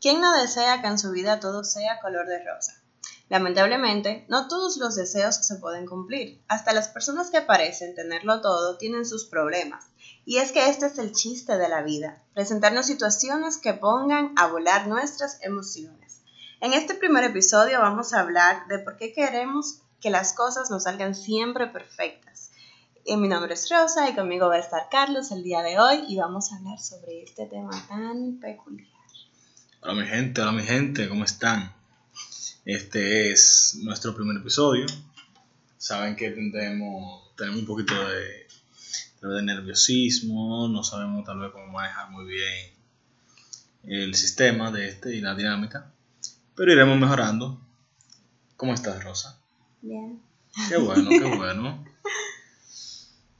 ¿Quién no desea que en su vida todo sea color de rosa? Lamentablemente, no todos los deseos se pueden cumplir. Hasta las personas que parecen tenerlo todo tienen sus problemas. Y es que este es el chiste de la vida, presentarnos situaciones que pongan a volar nuestras emociones. En este primer episodio vamos a hablar de por qué queremos que las cosas nos salgan siempre perfectas. Y mi nombre es Rosa y conmigo va a estar Carlos el día de hoy y vamos a hablar sobre este tema tan peculiar. Hola mi gente, hola mi gente, ¿cómo están? Este es nuestro primer episodio. Saben que tenemos, tenemos un poquito de, de nerviosismo, no sabemos tal vez cómo manejar muy bien el sistema de este y la dinámica, pero iremos mejorando. ¿Cómo estás, Rosa? Bien. Qué bueno, qué bueno.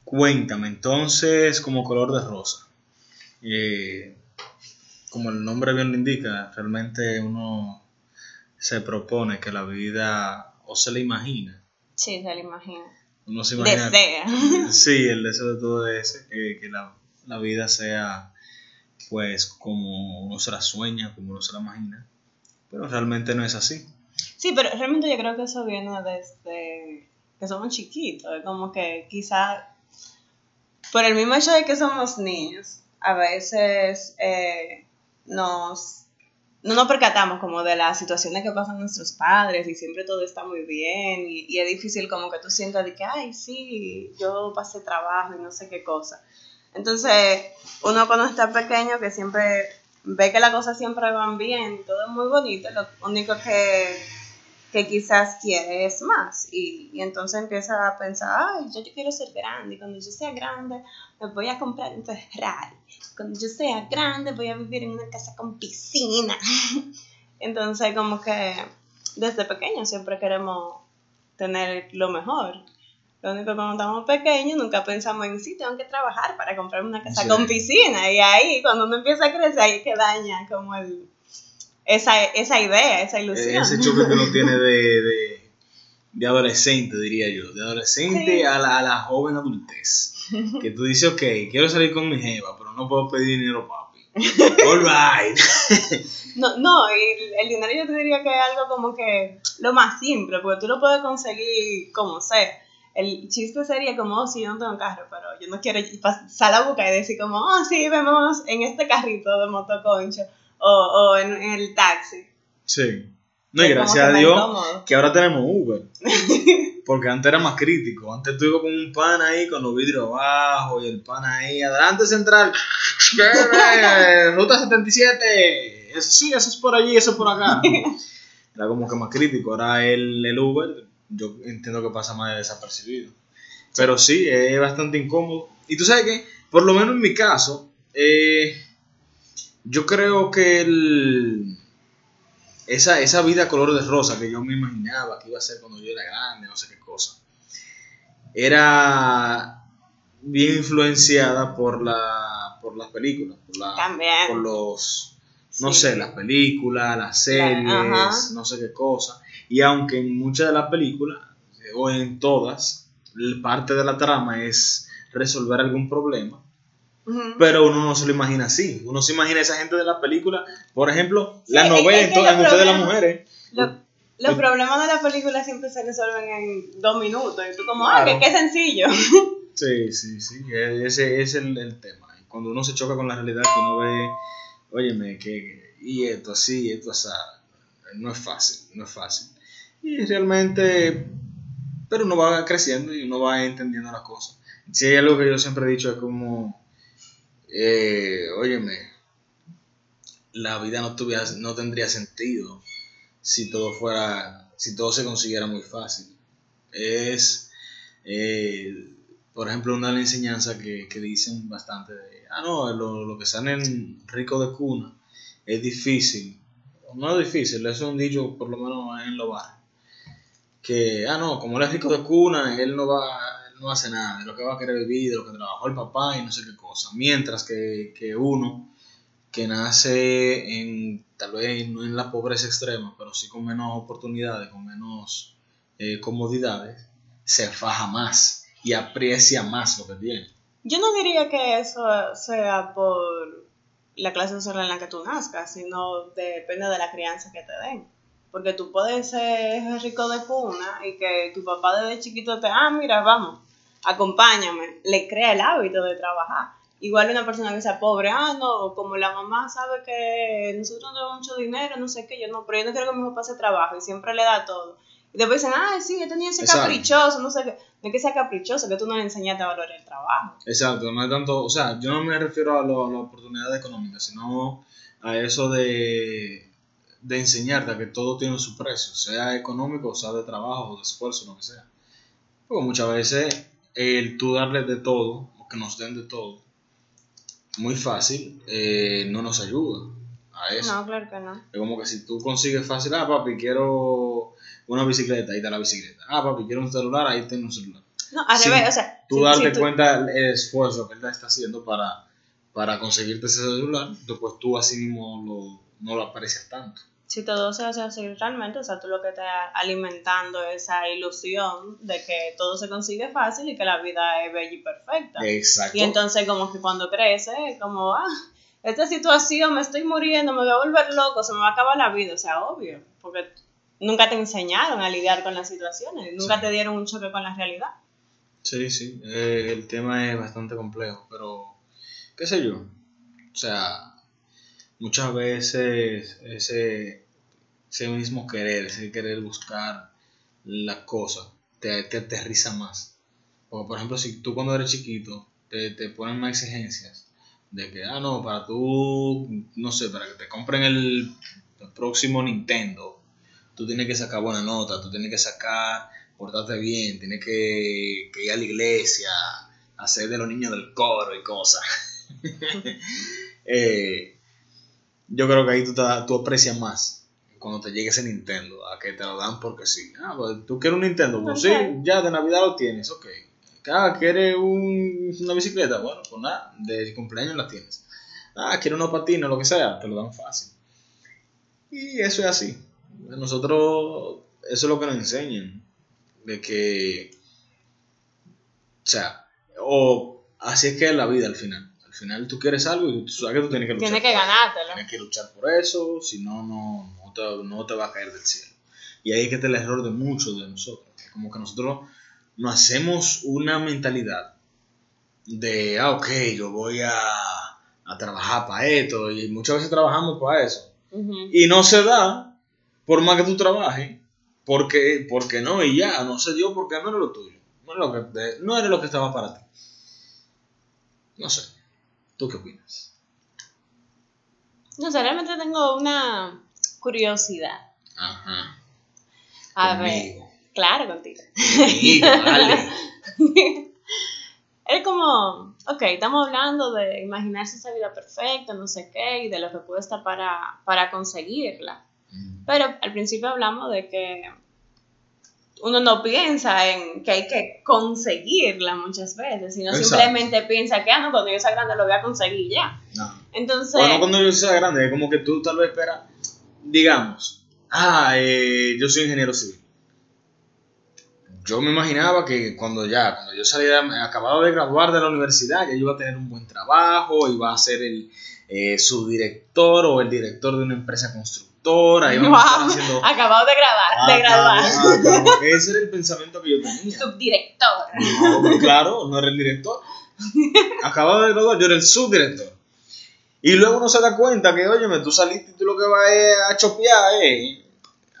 Cuéntame, entonces, como color de rosa. Eh, como el nombre bien lo indica, realmente uno se propone que la vida o se la imagina. Sí, se la imagina. Uno se imagina. Desea. Sí, el deseo de todo ese, que, que la, la, vida sea pues como uno se la sueña, como uno se la imagina. Pero realmente no es así. Sí, pero realmente yo creo que eso viene desde que somos chiquitos. Como que quizá por el mismo hecho de que somos niños, a veces eh, nos, no nos percatamos como de las situaciones que pasan nuestros padres y siempre todo está muy bien y, y, es difícil como que tú sientas de que, ay, sí, yo pasé trabajo y no sé qué cosa. Entonces, uno cuando está pequeño que siempre ve que las cosas siempre van bien, todo es muy bonito, lo único que, que quizás quiere es más y, y, entonces empieza a pensar, ay, yo, yo quiero ser grande y cuando yo sea grande me voy a comprar un Ferrari cuando yo sea grande voy a vivir en una casa con piscina. Entonces, como que desde pequeño siempre queremos tener lo mejor. Lo único que cuando estamos pequeños nunca pensamos en sí, tengo que trabajar para comprar una casa sí. con piscina. Y ahí, cuando uno empieza a crecer, ahí que daña como el, esa, esa idea, esa ilusión. Ese choque que uno tiene de, de, de adolescente, diría yo. De adolescente sí. a, la, a la joven adultez. Que tú dices, ok, quiero salir con mi jeva, pero no puedo pedir dinero, papi. All right. no, no, y el dinero yo te diría que es algo como que lo más simple, porque tú lo puedes conseguir como sea. El chiste sería como, oh, sí, yo no tengo carro, pero yo no quiero pasar la boca y decir como, oh, sí, vemos en este carrito de motoconcho o, o en, en el taxi. Sí. No, y gracias a Dios que ahora tenemos Uber. Porque antes era más crítico. Antes tú ibas con un pan ahí con los vidrios abajo y el pan ahí. Adelante central. Ruta 77. Eso sí, eso es por allí, eso es por acá. Era como que más crítico. Ahora el, el Uber, yo entiendo que pasa más desapercibido. Pero sí, es bastante incómodo. Y tú sabes que, por lo menos en mi caso, eh, yo creo que el esa, esa vida color de rosa que yo me imaginaba que iba a ser cuando yo era grande, no sé qué cosa, era bien influenciada por, la, por las películas, por, la, También. por los, no sí. sé, las películas, las series, Ajá. no sé qué cosa. Y aunque en muchas de las películas, o en todas, parte de la trama es resolver algún problema, pero uno no se lo imagina así. Uno se imagina a esa gente de la película. Por ejemplo, sí, la novela en Ustedes de las Mujeres. Lo, los problemas de la película siempre se resuelven en dos minutos. Y tú, como, claro. ah, que qué sencillo. Sí, sí, sí. Ese es el, el, tema. Cuando uno se choca con la realidad, que uno ve, óyeme, que. Y esto así, esto así. No es fácil, no es fácil. Y realmente. Pero uno va creciendo y uno va entendiendo las cosas. Si hay algo que yo siempre he dicho, es como eh, óyeme, la vida no, tuviera, no tendría sentido si todo fuera, si todo se consiguiera muy fácil. Es, eh, por ejemplo, una de las enseñanzas que, que, dicen bastante de, ah, no, lo, lo que salen rico de cuna es difícil. No es difícil, eso es un dicho por lo menos en lo barrios. Que, ah, no, como él es rico de cuna, él no va no hace nada, de lo que va a querer vivir, de lo que trabajó el papá y no sé qué cosa. Mientras que, que uno que nace en, tal vez no en la pobreza extrema, pero sí con menos oportunidades, con menos eh, comodidades, se faja más y aprecia más lo que tiene. Yo no diría que eso sea por la clase social en la que tú nazcas, sino depende de la crianza que te den. Porque tú puedes ser rico de cuna y que tu papá desde chiquito te, ah, mira, vamos, acompáñame, le crea el hábito de trabajar. Igual una persona que sea pobre, ah, no, como la mamá sabe que nosotros no tenemos mucho dinero, no sé qué, yo no, pero yo no quiero que mi hijo pase trabajo y siempre le da todo. Y después dicen, ah, sí, este niño es caprichoso, no sé qué. No es que sea caprichoso, que tú no le enseñaste a valorar el trabajo. Exacto, no es tanto, o sea, yo no me refiero a, lo, a la oportunidad económica, sino a eso de, de enseñarte a que todo tiene su precio, sea económico, sea de trabajo, o de esfuerzo, lo que sea. Porque muchas veces el tú darles de todo, o que nos den de todo, muy fácil, eh, no nos ayuda a eso. No, claro que no. Es como que si tú consigues fácil, ah, papi, quiero una bicicleta, ahí está la bicicleta. Ah, papi, quiero un celular, ahí tengo un celular. No, al revés, o sea. Tú darte cuenta el esfuerzo que él está haciendo para, para conseguirte ese celular, después tú así mismo lo, no lo aprecias tanto. Si todo se hace así realmente, o sea, tú lo que estás alimentando esa ilusión de que todo se consigue fácil y que la vida es bella y perfecta. Exacto. Y entonces como que cuando crece, como, ah, esta situación me estoy muriendo, me voy a volver loco, se me va a acabar la vida, o sea, obvio, porque nunca te enseñaron a lidiar con las situaciones, nunca te dieron un choque con la realidad. Sí, sí, eh, el tema es bastante complejo, pero qué sé yo, o sea, muchas veces ese, ese mismo querer, ese querer buscar la cosa, te, te aterriza más. Porque, por ejemplo, si tú cuando eres chiquito te, te ponen más exigencias, de que, ah, no, para tú, no sé, para que te compren el, próximo Nintendo, tú tienes que sacar buena nota, tú tienes que sacar, portarte bien, tienes que, ir a la iglesia, hacer de los niños del coro y cosas. Eh, yo creo que ahí tú, te, tú aprecias más cuando te llegue ese Nintendo, a que te lo dan porque sí. Ah, pues tú quieres un Nintendo, pues sí, ya de Navidad lo tienes, ok. Ah, ¿quieres un, una bicicleta? Bueno, pues nada, de cumpleaños la tienes. Ah, ¿quieres unos patines, lo que sea? Te lo dan fácil. Y eso es así. Nosotros, eso es lo que nos enseñan. De que, o sea, o así es que es la vida al final. Al final tú quieres algo y tú sabes que tú tienes que luchar. Tienes que ganártelo. Tienes que luchar por eso, si no, no, no, te, no te va a caer del cielo. Y ahí es que está el error de muchos de nosotros. Como que nosotros no hacemos una mentalidad de, ah, ok, yo voy a, a trabajar para esto, y muchas veces trabajamos para eso. Y no se da, por más que tú trabajes, porque, porque no, y ya, no se dio porque no era lo tuyo, no era lo que, no era lo que estaba para ti. No sé, ¿tú qué opinas? No sé, realmente tengo una curiosidad. Ajá. A ver. Claro, contigo. Sí, vale. es como, ok, estamos hablando de imaginarse esa vida perfecta, no sé qué, y de lo que cuesta para, para conseguirla. Mm. Pero al principio hablamos de que uno no piensa en que hay que conseguirla muchas veces, sino simplemente piensa que, ah, no, cuando yo sea grande lo voy a conseguir ya. No. Entonces... Bueno, cuando yo sea grande, es como que tú tal vez esperas, digamos, ah, eh, yo soy ingeniero civil yo me imaginaba que cuando ya, cuando yo salía, acababa de graduar de la universidad, ya yo iba a tener un buen trabajo, iba a ser el eh, subdirector o el director de una empresa constructora. Wow, acabado de grabar, de graduar. ese era el pensamiento que yo tenía. Subdirector. No, claro, no era el director. Acabado de graduar, yo era el subdirector. Y luego uno se da cuenta que, oye, tú saliste y tú lo que vas a chopear, eh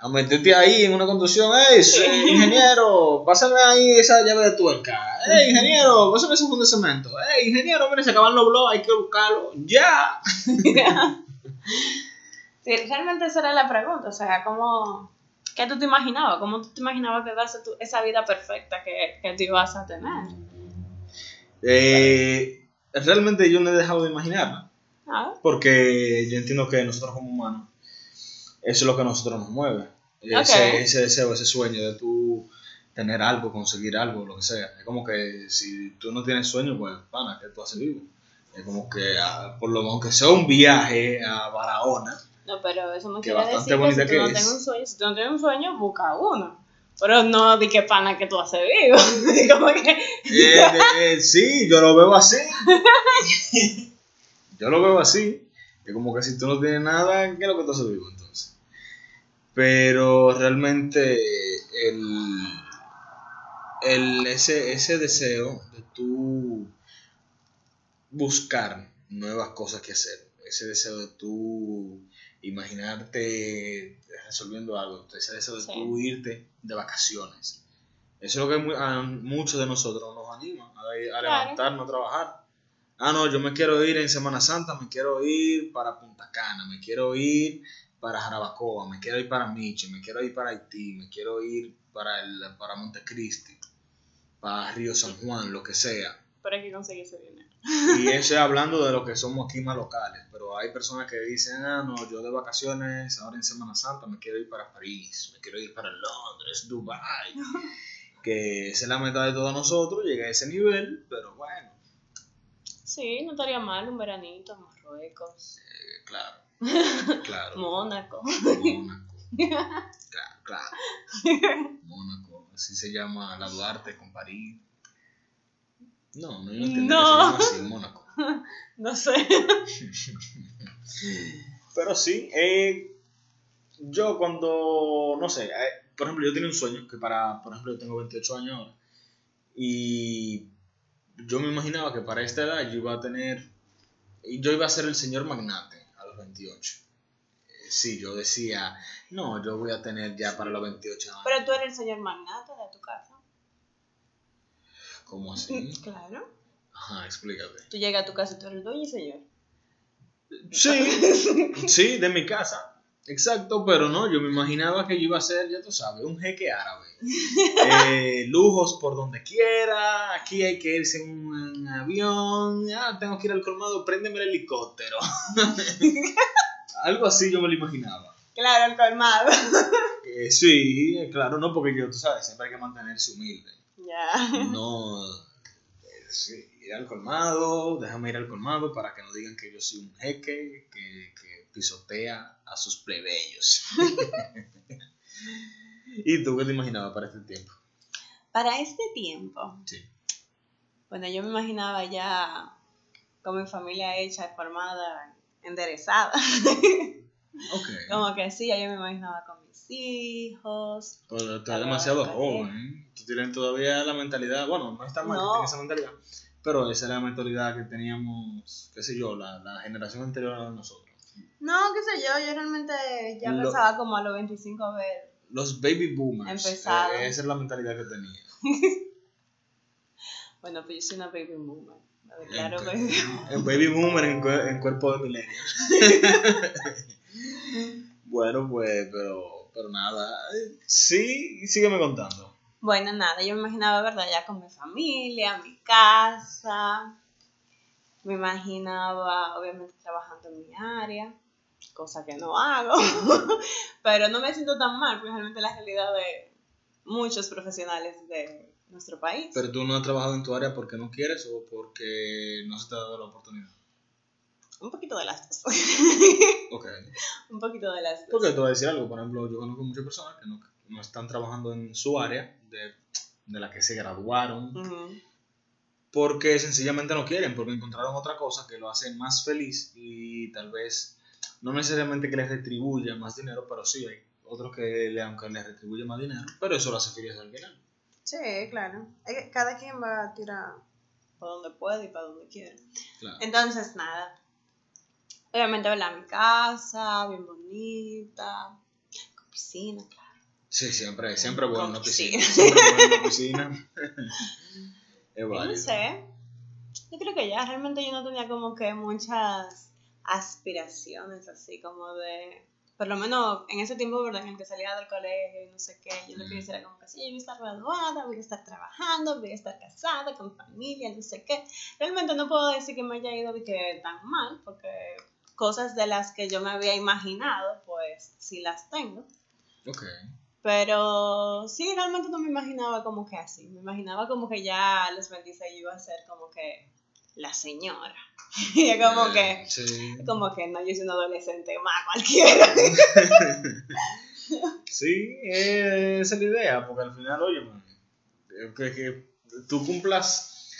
a meterte ahí en una conducción, ¡Ey, ingeniero! Pásame ahí esa llave de tuerca. ¡Ey, ingeniero! Pásame ese fondo de cemento. ¡Ey, ingeniero! Mira, se acaban los blogs, hay que buscarlo. ¡Ya! realmente esa era la pregunta. O sea, ¿cómo, ¿qué tú te imaginabas? ¿Cómo tú te imaginabas que iba a ser esa vida perfecta que, que tú ibas a tener? Eh, realmente yo no he dejado de imaginarla. Ah. Porque yo entiendo que nosotros como humanos eso es lo que a nosotros nos mueve. Ese, ese, deseo, ese sueño de tú tener algo, conseguir algo, lo que sea. Es como que si tú no tienes sueño, pues, pana, ¿qué tú haces vivo? Es como que, ah, por lo menos que sea un viaje a Barahona. No, pero eso no quiere decir que si tú no tienes un sueño, si tú no tienes un sueño, busca uno. Pero no di que pana que tú haces vivo. como que... Eh, eh, sí, yo lo veo así. yo lo veo así. Que como que si tú no tienes nada, ¿qué es lo que tú haces vivo entonces? Pero realmente el, el, ese, ese deseo de tú buscar nuevas cosas que hacer, ese deseo de tú imaginarte resolviendo algo, ese deseo de Sí. tú irte de vacaciones. Eso es lo que a muchos de nosotros nos anima a, ir- a Claro. levantarnos a trabajar. Ah, no, yo me quiero ir en Semana Santa, me quiero ir para Punta Cana, me quiero ir para Jarabacoa, me quiero ir para Miche, me quiero ir para Haití, me quiero ir para, el, para Montecristi, para Río San Juan, lo que sea. Pero hay que conseguir ese dinero. Y eso es hablando de lo que somos aquí más locales, pero hay personas que dicen, ah, no, yo de vacaciones, ahora en Semana Santa me quiero ir para París, me quiero ir para Londres, Dubai, que esa es la meta de todos nosotros, llegar a ese nivel, pero bueno, Sí, no estaría mal un veranito en Marruecos, eh, claro, claro, Mónaco. Mónaco, claro, claro, Mónaco, así se llama la Duarte con París. No, no, yo no entiendo No. así, Mónaco. No sé. Pero sí, eh, yo cuando, no sé, eh, por ejemplo, yo tenía un sueño que para, por ejemplo, yo tengo 28 años ahora. Y yo me imaginaba que para esta edad yo iba a tener, yo iba a ser el señor magnate a los 28. Eh, sí, yo decía, no, yo voy a tener ya para los 28 años. Pero tú eres el señor magnate de tu casa. ¿Cómo así? Claro. Ajá, explícate. Tú llegas a tu casa y tú eres el dueño y señor. Sí, sí, de mi casa. Exacto, pero no, yo me imaginaba que yo iba a ser, ya tú sabes, un jeque árabe. Eh, lujos por donde quiera, aquí hay que irse en un avión, ah, tengo que ir al colmado, préndeme el helicóptero. Algo así yo me lo imaginaba. Claro, el colmado. Eh, sí, eh, claro, no, porque yo, tú sabes, siempre hay que mantenerse humilde. Ya. No, eh, sí, ir al colmado, déjame ir al colmado para que no digan que yo soy un jeque que, que pisotea a sus plebeyos. ¿Y tú qué te imaginabas para este tiempo? Para este tiempo, Sí. bueno, yo me imaginaba ya con mi familia hecha, formada, enderezada. Ok. Como que sí, ya yo me imaginaba con mis hijos. Pero estás demasiado joven. Tú tienes todavía la mentalidad, bueno, no está mal No. que tengas esa mentalidad, pero esa era la mentalidad que teníamos, qué sé yo, la, la generación anterior a nosotros. No, qué sé yo, yo realmente ya Lo- pensaba como a los 25 a ver. Los baby boomers. Empezaron. eh, esa es la mentalidad que tenía. Bueno, pues yo soy una baby boomer. En- baby En baby boomer en, en cuerpo de milenio. bueno, pues, pero, pero nada. Sí, sígueme contando. Bueno, nada, yo me imaginaba, ¿verdad? Ya con mi familia, mi casa. Me imaginaba, obviamente, trabajando en mi área, cosa que no hago. Pero no me siento tan mal, porque realmente la realidad de muchos profesionales de nuestro país. Pero tú no has trabajado en tu área porque no quieres o porque no se te ha dado la oportunidad. Un poquito de las dos. Ok. Un poquito de las dos. Porque te voy a decir algo, por ejemplo, yo conozco muchas personas que no, no están trabajando en su área, de, de la que se graduaron, porque sencillamente no quieren, porque encontraron otra cosa que lo hace más feliz y tal vez no necesariamente que les retribuya más dinero, pero sí hay otros que le, aunque les retribuye más dinero, pero eso lo hace feliz al final. Sí, claro. Cada quien va a tirar para donde puede y para donde quiere. Claro. Entonces, nada. Obviamente, ¿verdad? Mi casa, bien bonita, con piscina, claro. Sí, siempre, siempre bueno Con una piscina. Siempre bueno una piscina. es No sé. Yo creo que ya realmente yo no tenía como que muchas aspiraciones así como de por lo menos en ese tiempo verdad en el que salía del colegio y no sé qué yo lo que Mm. decía era como que sí yo voy a estar graduada voy a estar trabajando voy a estar casada con familia no sé qué realmente no puedo decir que me haya ido de que tan mal porque cosas de las que yo me había imaginado pues sí las tengo Ok. pero sí, realmente no me imaginaba como que así. Me imaginaba como que ya a los 26 yo iba a ser como que la señora. Y es como que, Sí. como que no, yo soy un adolescente más cualquiera. Sí, eh, esa es la idea, porque al final, oye, man, eh, que, que tú cumplas.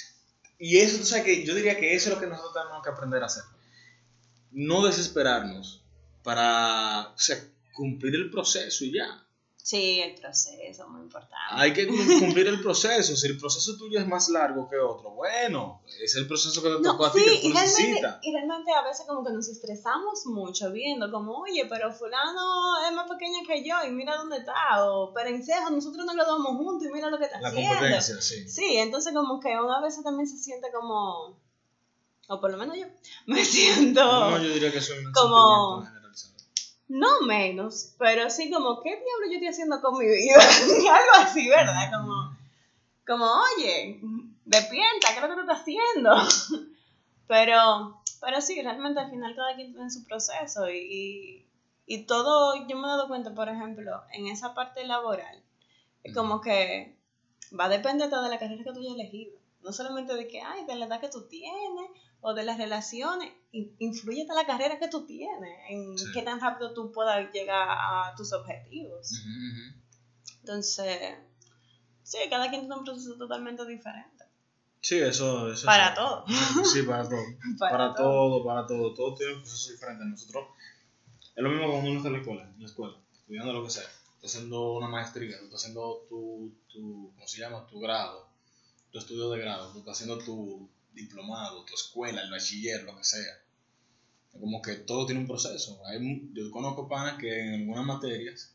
Y eso, tú sabes que yo diría que eso es lo que nosotros tenemos que aprender a hacer. No desesperarnos para o sea, cumplir el proceso y ya. Sí, el proceso, muy importante. Hay que cumplir el proceso. Si el proceso tuyo es más largo que otro, bueno, es el proceso que te tocó a ti que tú y realmente, y realmente a veces como que nos estresamos mucho viendo como, oye, pero fulano es más pequeño que yo y mira dónde está, o perencejo, nosotros no lo damos juntos y mira lo que está La haciendo. competencia, sí. Sí, entonces como que una vez también se siente como, o por lo menos yo, me siento, No, no, yo diría que un Como- generalizado. menos, pero sí como, ¿qué diablo yo estoy haciendo con mi vida? Algo así, ¿verdad? Como, como, oye, despierta, ¿qué es lo que tú estás haciendo? pero, pero sí, realmente al final cada quien tiene su proceso y, y, y todo, yo me he dado cuenta, por ejemplo, en esa parte laboral, es como que va a depender de la carrera que tú hayas elegido. No solamente de que, ay, de la edad que tú tienes o de las relaciones, in- influye hasta la carrera que tú tienes, en Sí. qué tan rápido tú puedas llegar a tus objetivos. Entonces, sí, cada quien tiene un proceso totalmente diferente. Sí, eso, eso Para sí. todo. Sí, para todo. Para Para, todo. todo. para todo. Todo tiene un proceso diferente. Nosotros, es lo mismo cuando uno está en la escuela, en la escuela, estudiando lo que sea. Está haciendo una maestría, tú estás haciendo tu, tu, ¿cómo se llama? Tu grado, tu estudio de grado, tú estás haciendo tu diplomado, tu escuela, el bachiller, lo que sea. Como que todo tiene un proceso. Hay, yo conozco panas que en algunas materias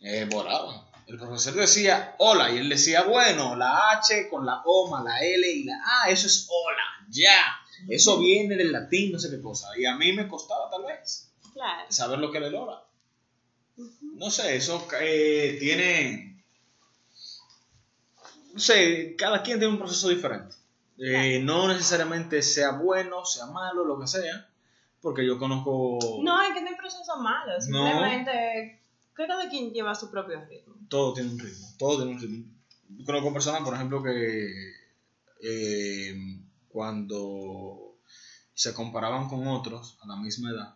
eh, borraban. El profesor decía hola y él decía, bueno, la H con la O más la L y la A, eso es hola, ya. Eso viene del latín, no sé qué cosa. Y a mí me costaba tal vez Claro. saber lo que era el hola. No sé, eso eh, tiene... No sé, cada quien tiene un proceso diferente. Eh, no necesariamente sea bueno, sea malo, lo que sea, porque yo conozco... No, es que no hay proceso malo, No. simplemente que cada quien lleva su propio ritmo. todo tiene un ritmo, todo tiene un ritmo. Yo conozco personas, por ejemplo, que eh, cuando se comparaban con otros a la misma edad,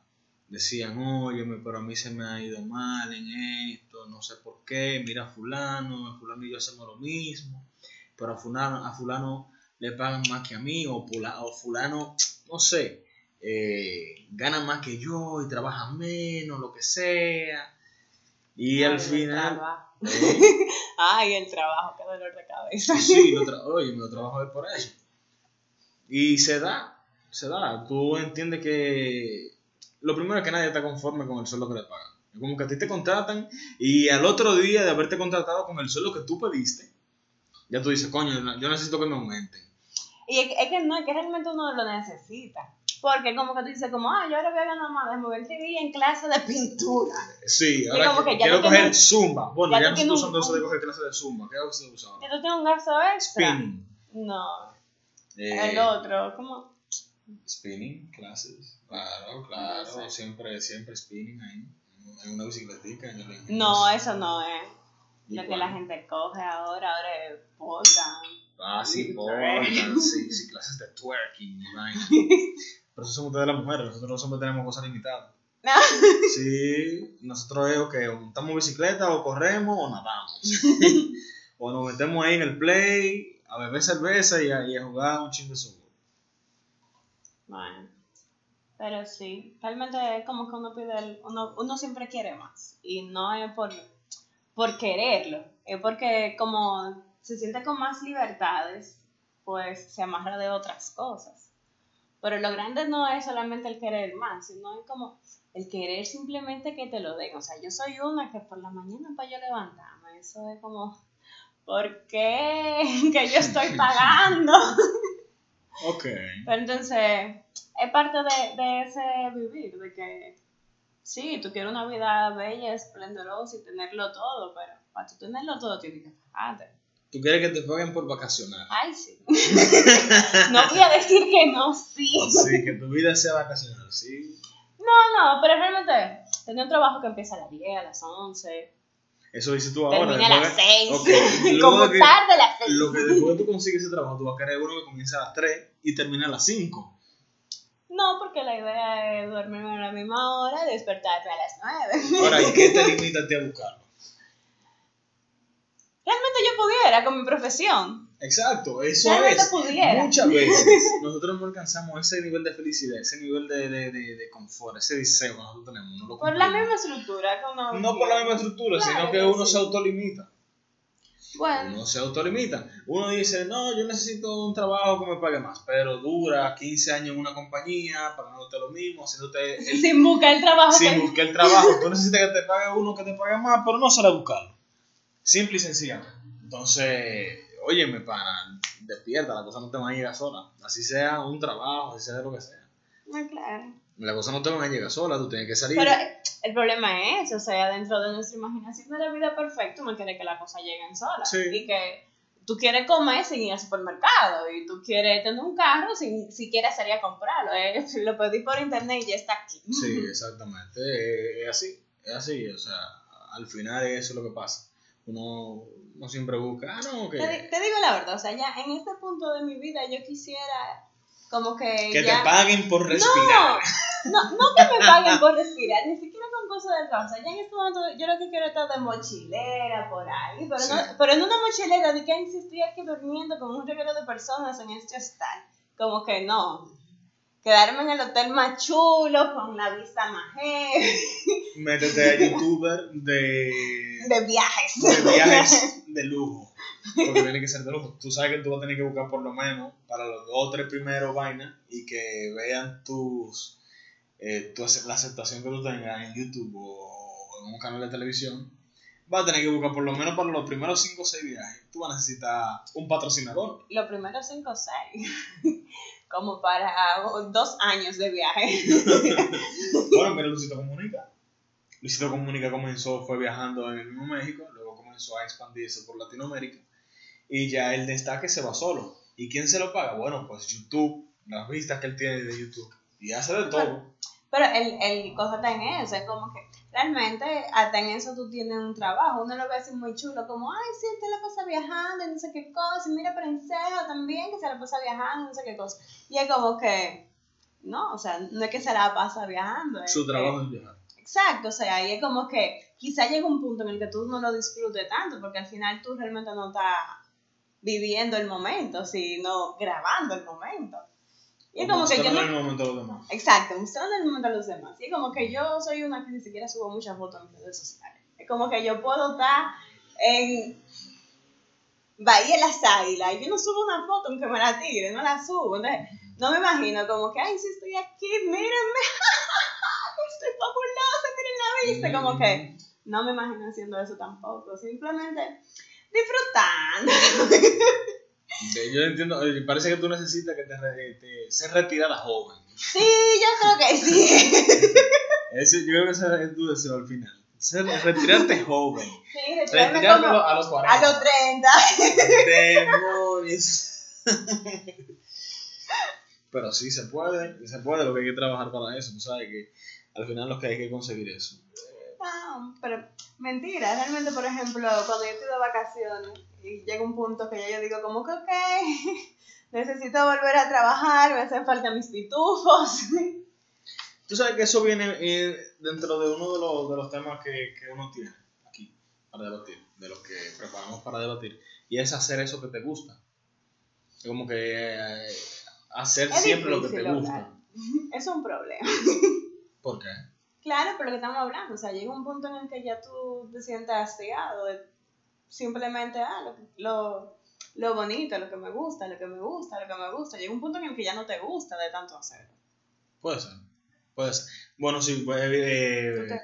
decían, óyeme, pero a mí se me ha ido mal en esto, no sé por qué, mira a fulano, a fulano y yo hacemos lo mismo, pero a fulano, a fulano le pagan más que a mí, o, pula- o fulano, no sé, eh, gana más que yo y trabaja menos, lo que sea. Y Ay, al final... eh, Ay, el trabajo, qué dolor de cabeza. Sí, lo tra oye, me lo trabajo es por eso. Y se da, se da. Tú entiendes que lo primero es que nadie está conforme con el sueldo que le pagan. Como que a ti te contratan y al otro día de haberte contratado con el sueldo que tú pediste, ya tú dices, coño, yo necesito que me aumenten. Y es, es que no, es que realmente uno lo necesita. Porque como que tú dices, como, ah, yo ahora voy a ganar más de mover TV en clase de pintura. Sí, ahora como que- que ya quiero coger tienes- Zumba. Bueno, ya no usando un- eso de coger clase de Zumba. ¿Qué es lo que se usa Si ahora? tú tienes un gasto extra. Spinning. No, Eh, el otro, como, Spinning, clases. Claro, claro. No sé. Siempre, siempre spinning ahí. En una bicicletica. en el- no, eso no es. ¿Y Lo que la gente coge ahora, ahora es polka. Ah, sí, portan, sí, sí, clases de twerking. Pero eso somos ustedes las mujeres, nosotros los hombres tenemos cosas limitadas. Sí, nosotros es o que o montamos bicicleta o corremos o nadamos. o nos metemos ahí en el play a beber cerveza y a, y a jugar un chingo de softball. Bueno, pero sí, realmente es como que uno pide, el- uno, uno siempre quiere más. Y no es por, por quererlo, es porque como se siente con más libertades, pues se amarra de otras cosas. Pero lo grande no es solamente el querer más, sino es como el querer simplemente que te lo den. O sea, yo soy una que por la mañana para yo levantarme, eso es como, ¿por qué? Que yo estoy pagando. Ok. Pero entonces, es parte de, de ese vivir, de que sí, tú quieres una vida bella, esplendorosa y tenerlo todo, pero para tú tenerlo todo tienes que pagarte. ¿Tú quieres que te paguen por vacacionar? Ay, sí. no voy a decir que no, sí. Sí, que tu vida sea vacacional, sí. No, no, pero realmente, tener un trabajo que empieza a las 10, a las 11, Eso dices tú ahora. termina a las de- 6, Ok, luego como tarde a las 6. Lo que después tú consigues ese trabajo, tú vas a querer uno que comienza a las 3 y termina a las 5. No, porque la idea es dormirme a la misma hora y despertarme a las 9. Ahora, ¿y qué te limita a buscarlo? Realmente yo pudiera con mi profesión. Exacto, eso Realmente es. pudiera. Muchas veces nosotros no alcanzamos ese nivel de felicidad, ese nivel de, de, de, de confort, ese deseo que nosotros tenemos. No, lo Por la misma estructura que uno. no por la misma estructura, Claro sino que que uno sí. se autolimita. Bueno, Uno se autolimita. Uno dice, no, yo necesito un trabajo que me pague más, pero dura 15 años en una compañía, pagándote lo mismo, haciéndote el, sin buscar el trabajo. sin que- buscar el trabajo. Tú necesitas que te pague uno que te pague más, pero no sale a buscarlo. Simple y sencillamente. Entonces, óyeme, pana, despierta, la cosa no te va a llegar sola. Así sea un trabajo, así sea lo que sea. No, claro. La cosa no te va a llegar sola, tú tienes que salir. Pero el problema es, o sea, dentro de nuestra imaginación de la vida perfecta, uno quiere que las cosas lleguen solas. Sí. Y que tú quieres comer sin ir al supermercado. Y tú quieres tener un carro sin siquiera salir a comprarlo. eh, Lo pedí por internet y ya está aquí. Sí, exactamente. Es, es así, es así. O sea, al final eso es lo que pasa. Uno, uno siempre busca, ah, no, que, Te, di- te digo la verdad, o sea, ya en este punto de mi vida yo quisiera como que que ya... te paguen por respirar. No, no que me paguen por respirar, ni siquiera con cosas de sea, ya en este momento yo lo que quiero es estar de mochilera por ahí, pero, Sí. no, pero en una mochilera de que "Ay, si estoy aquí durmiendo con un regalo de personas en este hostal. Como que no. Quedarme en el hotel más chulo, con la vista más heavy, Métete a youtuber de, de viajes. de viajes de lujo. Porque tiene que ser de lujo. Tú sabes que tú vas a tener que buscar por lo menos para los dos o tres primeros vainas y que vean tus eh, ace- la aceptación que tú tengas en YouTube o en un canal de televisión. Vas a tener que buscar por lo menos para los primeros 5 o 6 viajes. Tú vas a necesitar un patrocinador. Los primeros cinco o seis. Como para dos años de viaje. Bueno, mira, Luisito Comunica. Luisito Comunica comenzó, fue viajando en el mismo México, luego comenzó a expandirse por Latinoamérica y ya el destaque se va solo. ¿Y quién se lo paga? Bueno, pues YouTube, las vistas que él tiene de YouTube. Y hace de todo. Pero el, el cosa está en eso, es como que realmente hasta en eso tú tienes un trabajo. Uno lo ve así muy chulo, como, ay, sí, usted la pasa viajando y no sé qué cosa. Y mira Prensejo también, que se la pasa viajando y no sé qué cosa. Y es como que, no, o sea, no es que se la pasa viajando. es Su que- trabajo es viajar. Exacto, o sea, y es como que quizá llega un punto en el que tú no lo disfrutes tanto, porque al final tú realmente no estás viviendo el momento, sino grabando el momento. Y es como que yo no... el momento a los demás. Exacto, mostrando el momento a los demás. Y es como que yo soy una que ni siquiera subo muchas fotos en redes sociales. Es como que yo puedo estar en Bahía las Águilas y yo no subo una foto aunque me la tire, no la subo. Entonces, no me imagino como que, ay, si estoy aquí, mírenme, estoy fabulosa, miren la vista. Como que no me imagino haciendo eso tampoco, simplemente disfrutando. Yo entiendo, eh, parece que tú necesitas que te, re- te ser retirada joven. Sí, yo creo que sí. Ese, yo creo que ese es tu deseo al final. Ser, retirarte joven. Sí, retirarme Retirarte a los a 40. los 30. Demonios. Pero sí se puede, se puede, lo que hay que trabajar para eso, tú sabes que al final lo que hay que conseguir eso. No, pero mentira, realmente, por ejemplo, cuando yo estoy de vacaciones y llega un punto que ya yo digo como que, ok, necesito volver a trabajar, me hacen falta mis pitufos. Tú sabes que eso viene eh, dentro de uno de los, de los temas que, que uno tiene aquí para debatir, de los que preparamos para debatir, y es hacer eso que te gusta. Como que eh, hacer Es siempre lo que te gusta. Es un problema. ¿Por qué? Claro, pero lo que estamos hablando, o sea, llega un punto en el que ya tú te sientes hastigado de simplemente, ah, lo, lo, lo bonito, lo que me gusta, lo que me gusta, lo que me gusta. Llega un punto en el que ya no te gusta de tanto hacerlo. Puede ser. Puede ser. Bueno, sí, pues, eh,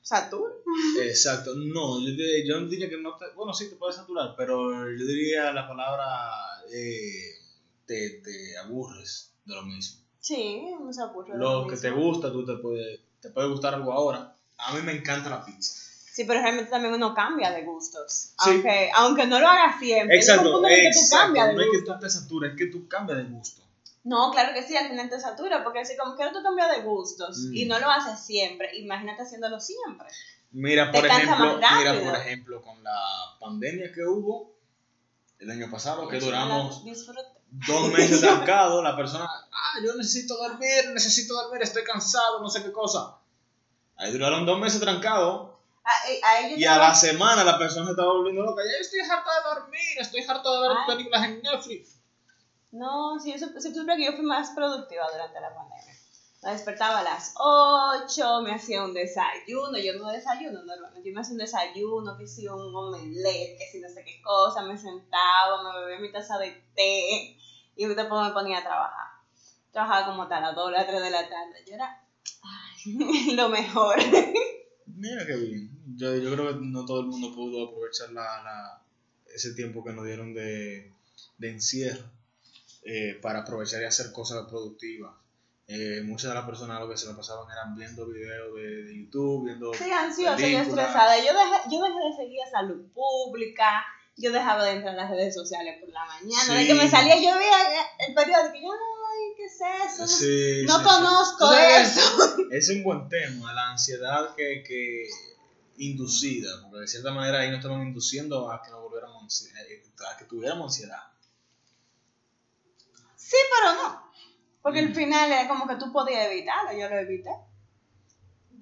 saturas. Exacto, no, yo, yo diría que no te, bueno, sí te puedes saturar, pero yo diría la palabra eh, te, te aburres de lo mismo. Sí, no se aburre. de Lo que mismo. te gusta, tú te puede, te puede gustar algo ahora. A mí me encanta la pizza. Sí, pero realmente también uno cambia de gustos. Sí. Aunque, aunque no lo haga siempre. Exacto, en el que tú cambias de No es que tú te satures, es que tú cambias de gusto. No, claro que sí, al final te satura, porque si como que tú cambias de gustos Mm. y no lo haces siempre, imagínate haciéndolo siempre. Mira, por ejemplo, mira, por ejemplo, con la pandemia que hubo el año pasado, que duramos Disfruta. Dos meses trancados, la persona, ah, yo necesito dormir, necesito dormir, estoy cansado, no sé qué cosa. Ahí duraron dos meses trancados. A, a ellos Y a la semana la persona se estaba volviendo loca. Ya estoy harta de dormir, estoy harta de ver Ay. películas en Netflix. No, sí, yo sup- supe que yo fui más productiva durante la pandemia. Me despertaba a las 8, me hacía un desayuno. Yo no desayuno normalmente. Yo me hacía un desayuno, que si un omelette, que si no sé qué cosa. Me sentaba, me bebía mi taza de té y después me ponía a trabajar. Trabajaba como hasta las 2, las 3 de la tarde. Yo era lo mejor. Mira qué bien. Yo, yo creo que no todo el mundo pudo aprovechar la, la- ese tiempo que nos dieron de, de encierro eh, para aprovechar y hacer cosas productivas. Eh, muchas de las personas lo que se lo pasaban eran viendo videos de, de YouTube, viendo Sí, ansiosa y estresada. Yo dejé, yo dejé de seguir a salud pública. Yo dejaba de entrar a las redes sociales por la mañana. De que me salía, yo veía el periódico y yo, ay, ¿qué es eso? No- Sí, no sí, conozco eso. Es un buen tema, la ansiedad que, que inducida, porque de cierta manera ahí nos estaban induciendo a que nos volviéramos eh, a que tuviéramos ansiedad. Sí, pero no. Porque Mm. al final era como que tú podías evitarlo, yo lo evité.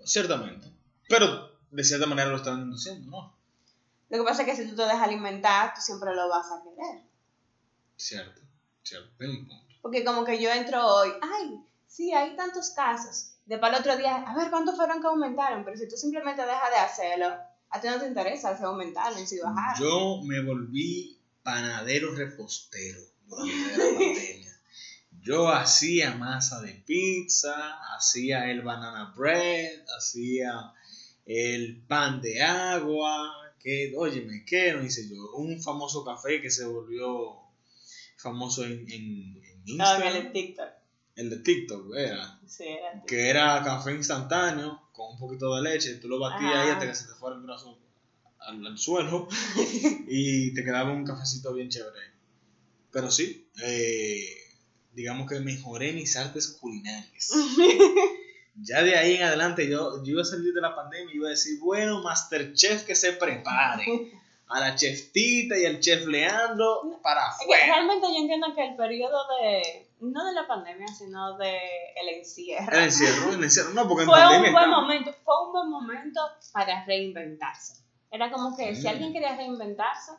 Ciertamente. Pero de cierta manera lo estaban induciendo, ¿no? Lo que pasa es que si tú te dejas alimentar, tú siempre lo vas a querer. Cierto, cierto. Tiene un punto. Porque como que yo entro hoy, ay, sí, hay tantos casos. De para el otro día, a ver cuántos fueron que aumentaron. Pero si tú simplemente dejas de hacerlo, a ti no te interesa si aumentaron, si bajaron. Yo me volví panadero repostero pandemia. Yo hacía masa de pizza, hacía el banana bread, hacía el pan de agua, que, óyeme, ¿qué no hice yo? Un famoso café que se volvió famoso en, en, Instagram, el TikTok. el de TikTok, era, Sí, era TikTok. que era café instantáneo con un poquito de leche, tú lo batías ahí hasta que se te fuera el brazo al, al suelo y te quedaba un cafecito bien chévere. Pero sí, eh, digamos que mejoré mis artes culinarias. Ya de ahí en adelante yo, yo iba a salir de la pandemia y iba a decir, bueno, Masterchef que se prepare. A la chef Tita y al chef Leandro para afuera. realmente yo entiendo que el periodo de, no de la pandemia, sino de el encierro, El encierro, el encierro. No, porque en fue pandemia un buen estamos. momento, fue un buen momento para reinventarse. Era como que si Mm. alguien quería reinventarse,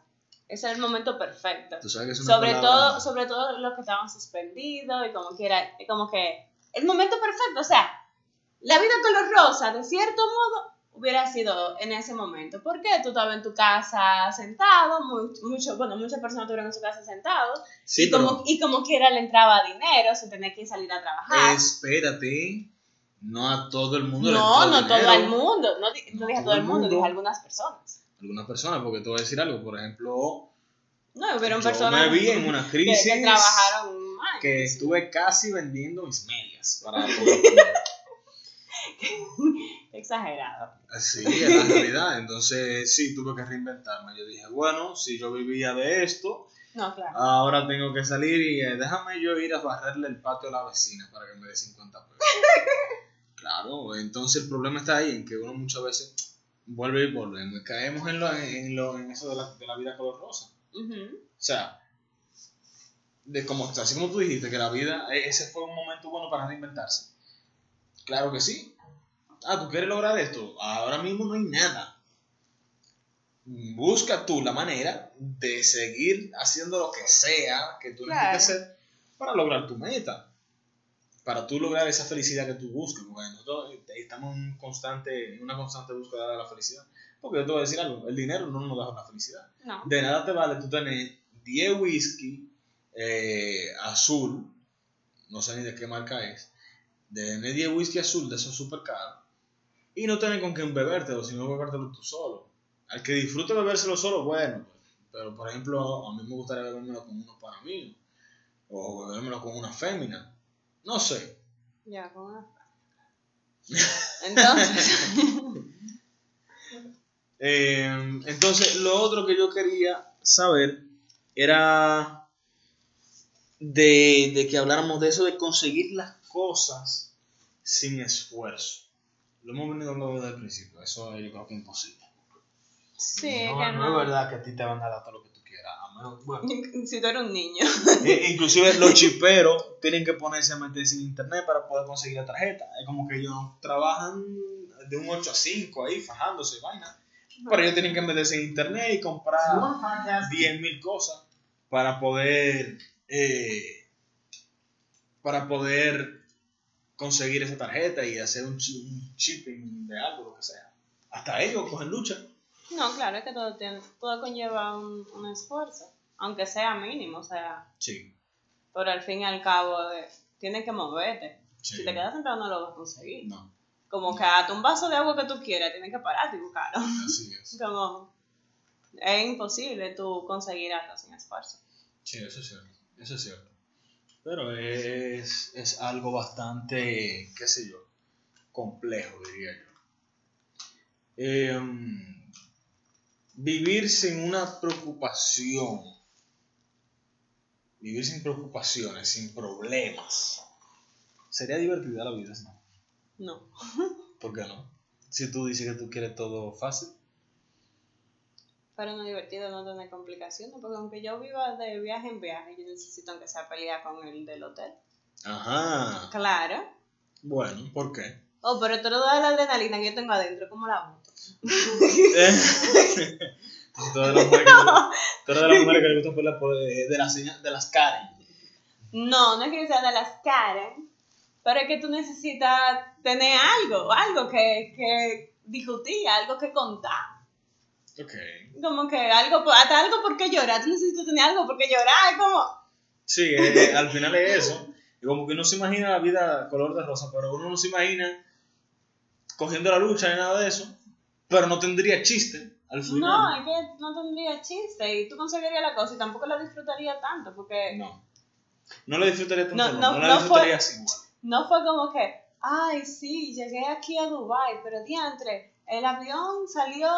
ese era el momento perfecto. Tú sabes que es una Sobre palabra- todo, sobre todo los que estaban suspendidos y como que era, como que el momento perfecto, o sea, la vida color rosa, de cierto modo, hubiera sido en ese momento. ¿Por qué? Tú estabas en tu casa sentado, mu- mucho, bueno, muchas personas estuvieron en su casa sentados, Sí, y, pero como, y como quiera le entraba dinero sin tener que salir a trabajar. espérate. No a todo el mundo le no, no todo el mundo, no, no No dije a todo el mundo, mundo. dije a algunas personas. Algunas personas, porque te voy a decir algo. Por ejemplo, No, yo personas me vi en una crisis que trabajaron más. que estuve casi vendiendo mis medias para poder. Exagerado. Así es la realidad. Entonces, sí, tuve que reinventarme. Yo dije, bueno, si yo vivía de esto, No, claro. ahora tengo que salir y eh, déjame yo ir a barrerle el patio a la vecina para que me dé 50 pesos. claro, entonces el problema está ahí en que uno muchas veces vuelve y volvemos caemos en, lo, en, lo, en eso de la, de la vida color rosa. O sea, de como, así como tú dijiste, que la vida, e- ese fue un momento bueno para reinventarse. Claro que sí. Ah, ¿tú quieres lograr esto? Ahora mismo no hay nada. Busca tú la manera de seguir haciendo lo que sea que tú Claro. necesites hacer para lograr tu meta. Para tú lograr esa felicidad que tú buscas. Porque nosotros estamos en, un constante, en una constante búsqueda de la felicidad. Porque yo te voy a decir algo, el dinero no nos da la felicidad. No. De nada te vale tú tener 10 whisky eh, azul, no sé ni de qué marca es, de tener 10 whisky azul de esos super caros y no tener con quién bebértelo, sino bebértelo tú solo. Al que disfrute bebérselo solo, bueno, pero por ejemplo, a mí me gustaría bebérmelo con uno para mí o bebérmelo con una fémina, no sé. Ya, con una Entonces, Eh, entonces, lo otro que yo quería saber era de, de que habláramos de eso de conseguir las cosas sin esfuerzo. Lo hemos venido hablando desde el principio, eso yo creo que es imposible. sí, no, que no no. es verdad que a ti te van a dar todo lo que bueno. Si tú eres un niño. Eh, inclusive los chiperos tienen que ponerse a meterse en internet para poder conseguir la tarjeta. Es como que ellos trabajan de un 8 a 5 ahí, fajándose, vaina. Pero ellos tienen que meterse en internet y comprar 10.000 cosas para poder eh, para poder conseguir esa tarjeta y hacer un, un shipping de algo, lo que sea. Hasta ellos cogen lucha. No, claro, es que todo, tiene, todo conlleva un, un esfuerzo, aunque sea mínimo, o sea, Sí. pero al fin y al cabo eh, tienes que moverte. Sí. Si te quedas sentado no lo vas a conseguir. No, Como que hasta un vaso de agua que tú quieras, tienes que pararte y buscarlo. así es. Como, es imposible tú conseguir algo sin esfuerzo. Sí, eso es cierto. Eso es cierto. Pero es, es algo bastante, qué sé yo, complejo, diría yo. Em, vivir sin una preocupación. Vivir sin preocupaciones, sin problemas. Sería divertida la vida, ¿sí? No. ¿Por qué no? Si tú dices que tú quieres todo fácil. Pero no es divertido no tener complicaciones, porque aunque yo viva de viaje en viaje, yo necesito aunque sea pelear con el del hotel. Ajá. Claro. Bueno, ¿por qué? Oh, pero toda la adrenalina que yo tengo adentro, ¿cómo la? Todas las mujeres que, todas las mujeres que les gusta por la, por- de, las de las Karen. No, no es que sea de las Karen, pero es que tú necesitas tener algo, algo que, que discutir, algo que contar. Ok. Como que algo, hasta algo por qué llorar, tú necesitas tener algo por qué llorar, como... Sí, eh, al final es eso. Y como que uno se imagina la vida color de rosa, pero uno no se imagina cogiendo la lucha ni nada de eso. Pero no tendría chiste al final. No, es que no tendría chiste y tú conseguirías la cosa y tampoco la disfrutaría tanto porque No. No la disfrutaría tanto, No, no, no, no la no disfrutarías igual. no fue como que, ay, sí, llegué aquí a Dubai, pero diantre, el avión salió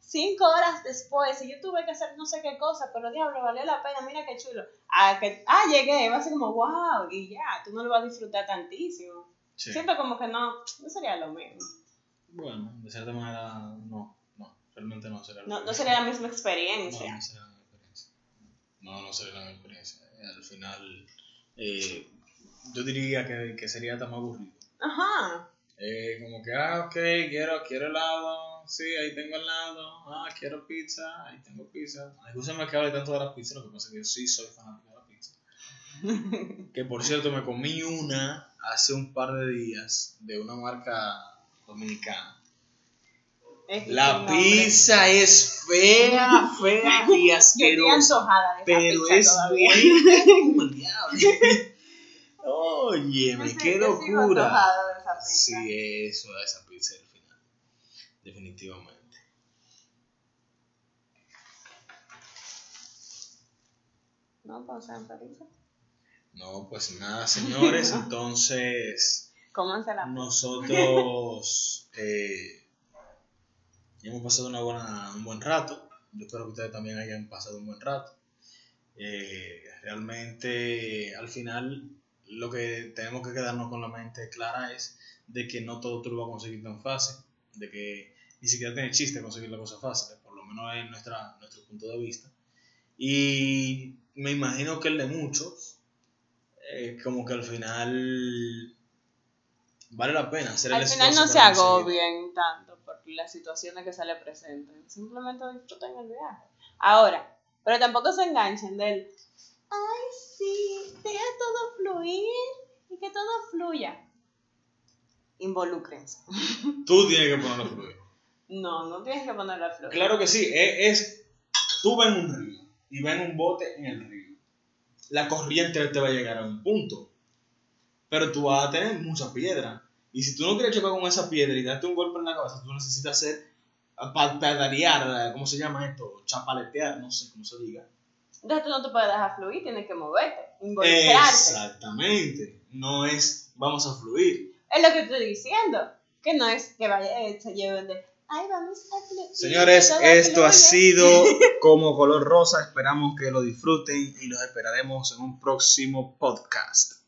cinco horas después y yo tuve que hacer no sé qué cosa, pero diablo, valió la pena, mira qué chulo. Ah, que, ah llegué, va a ser como, wow, y ya, tú no lo vas a disfrutar tantísimo. Sí. Siento como que no, no sería lo mismo. Bueno, de cierta manera, no. No, realmente no sería lo No, no sería la misma No, experiencia. no sería la misma experiencia. No, no sería la misma experiencia. Al final, eh, yo diría que, que sería tan aburrido. Ajá. Eh, como que, ah, ok, quiero, quiero helado, sí, ahí tengo helado, ah, quiero pizza, ahí tengo pizza. Escúchame que hable tanto de la pizza, lo que pasa es que yo sí soy fanático de la pizza. que por cierto, me comí una hace un par de días de una marca Es que La pizza es fea, fea y asquerosa. Pero pizza es buena. Óyeme, Yo qué locura. pizza. Sí, eso, esa pizza al final. Definitivamente. No, pues sean felices. No, pues nada, señores. Entonces, Cómanse la nosotros eh, ya hemos pasado una buena, un buen rato. Yo espero que ustedes también hayan pasado un buen rato. Eh, realmente, al final, lo que tenemos que quedarnos con la mente clara es de que no todo tú lo vas a conseguir tan fácil, de que ni siquiera tiene chiste conseguir la cosa fácil, por lo menos en nuestra, nuestro punto de vista. Y me imagino que el de muchos, eh, como que al final vale la pena hacer el Al final no se agobien tanto por las situaciones que se le presenten. Simplemente disfruten el viaje. Ahora, pero tampoco se enganchen del, ay, sí, deja todo fluir y que todo fluya. Involúcrense. Tú tienes que ponerlo a fluir. No, no tienes que ponerla a fluir. Claro que sí, e- es, tú ves un río y ves un bote en el río. La corriente te va a llegar a un punto, pero tú vas a tener mucha piedra. Y si tú no quieres chocar con esa piedra y darte un golpe en la cabeza, tú necesitas hacer pa- pedalear, ¿cómo se llama esto? Chapaletear, no sé cómo se diga. Entonces tú no te puedes dejar fluir, tienes que moverte, involucrarte. Exactamente, no es vamos a fluir. Es lo que estoy diciendo. Que no es que vaya, eh, se lleven de, ay, vamos a fluir. Señores, esto ha fluye". sido como color rosa. Esperamos que lo disfruten y los esperaremos en un próximo podcast.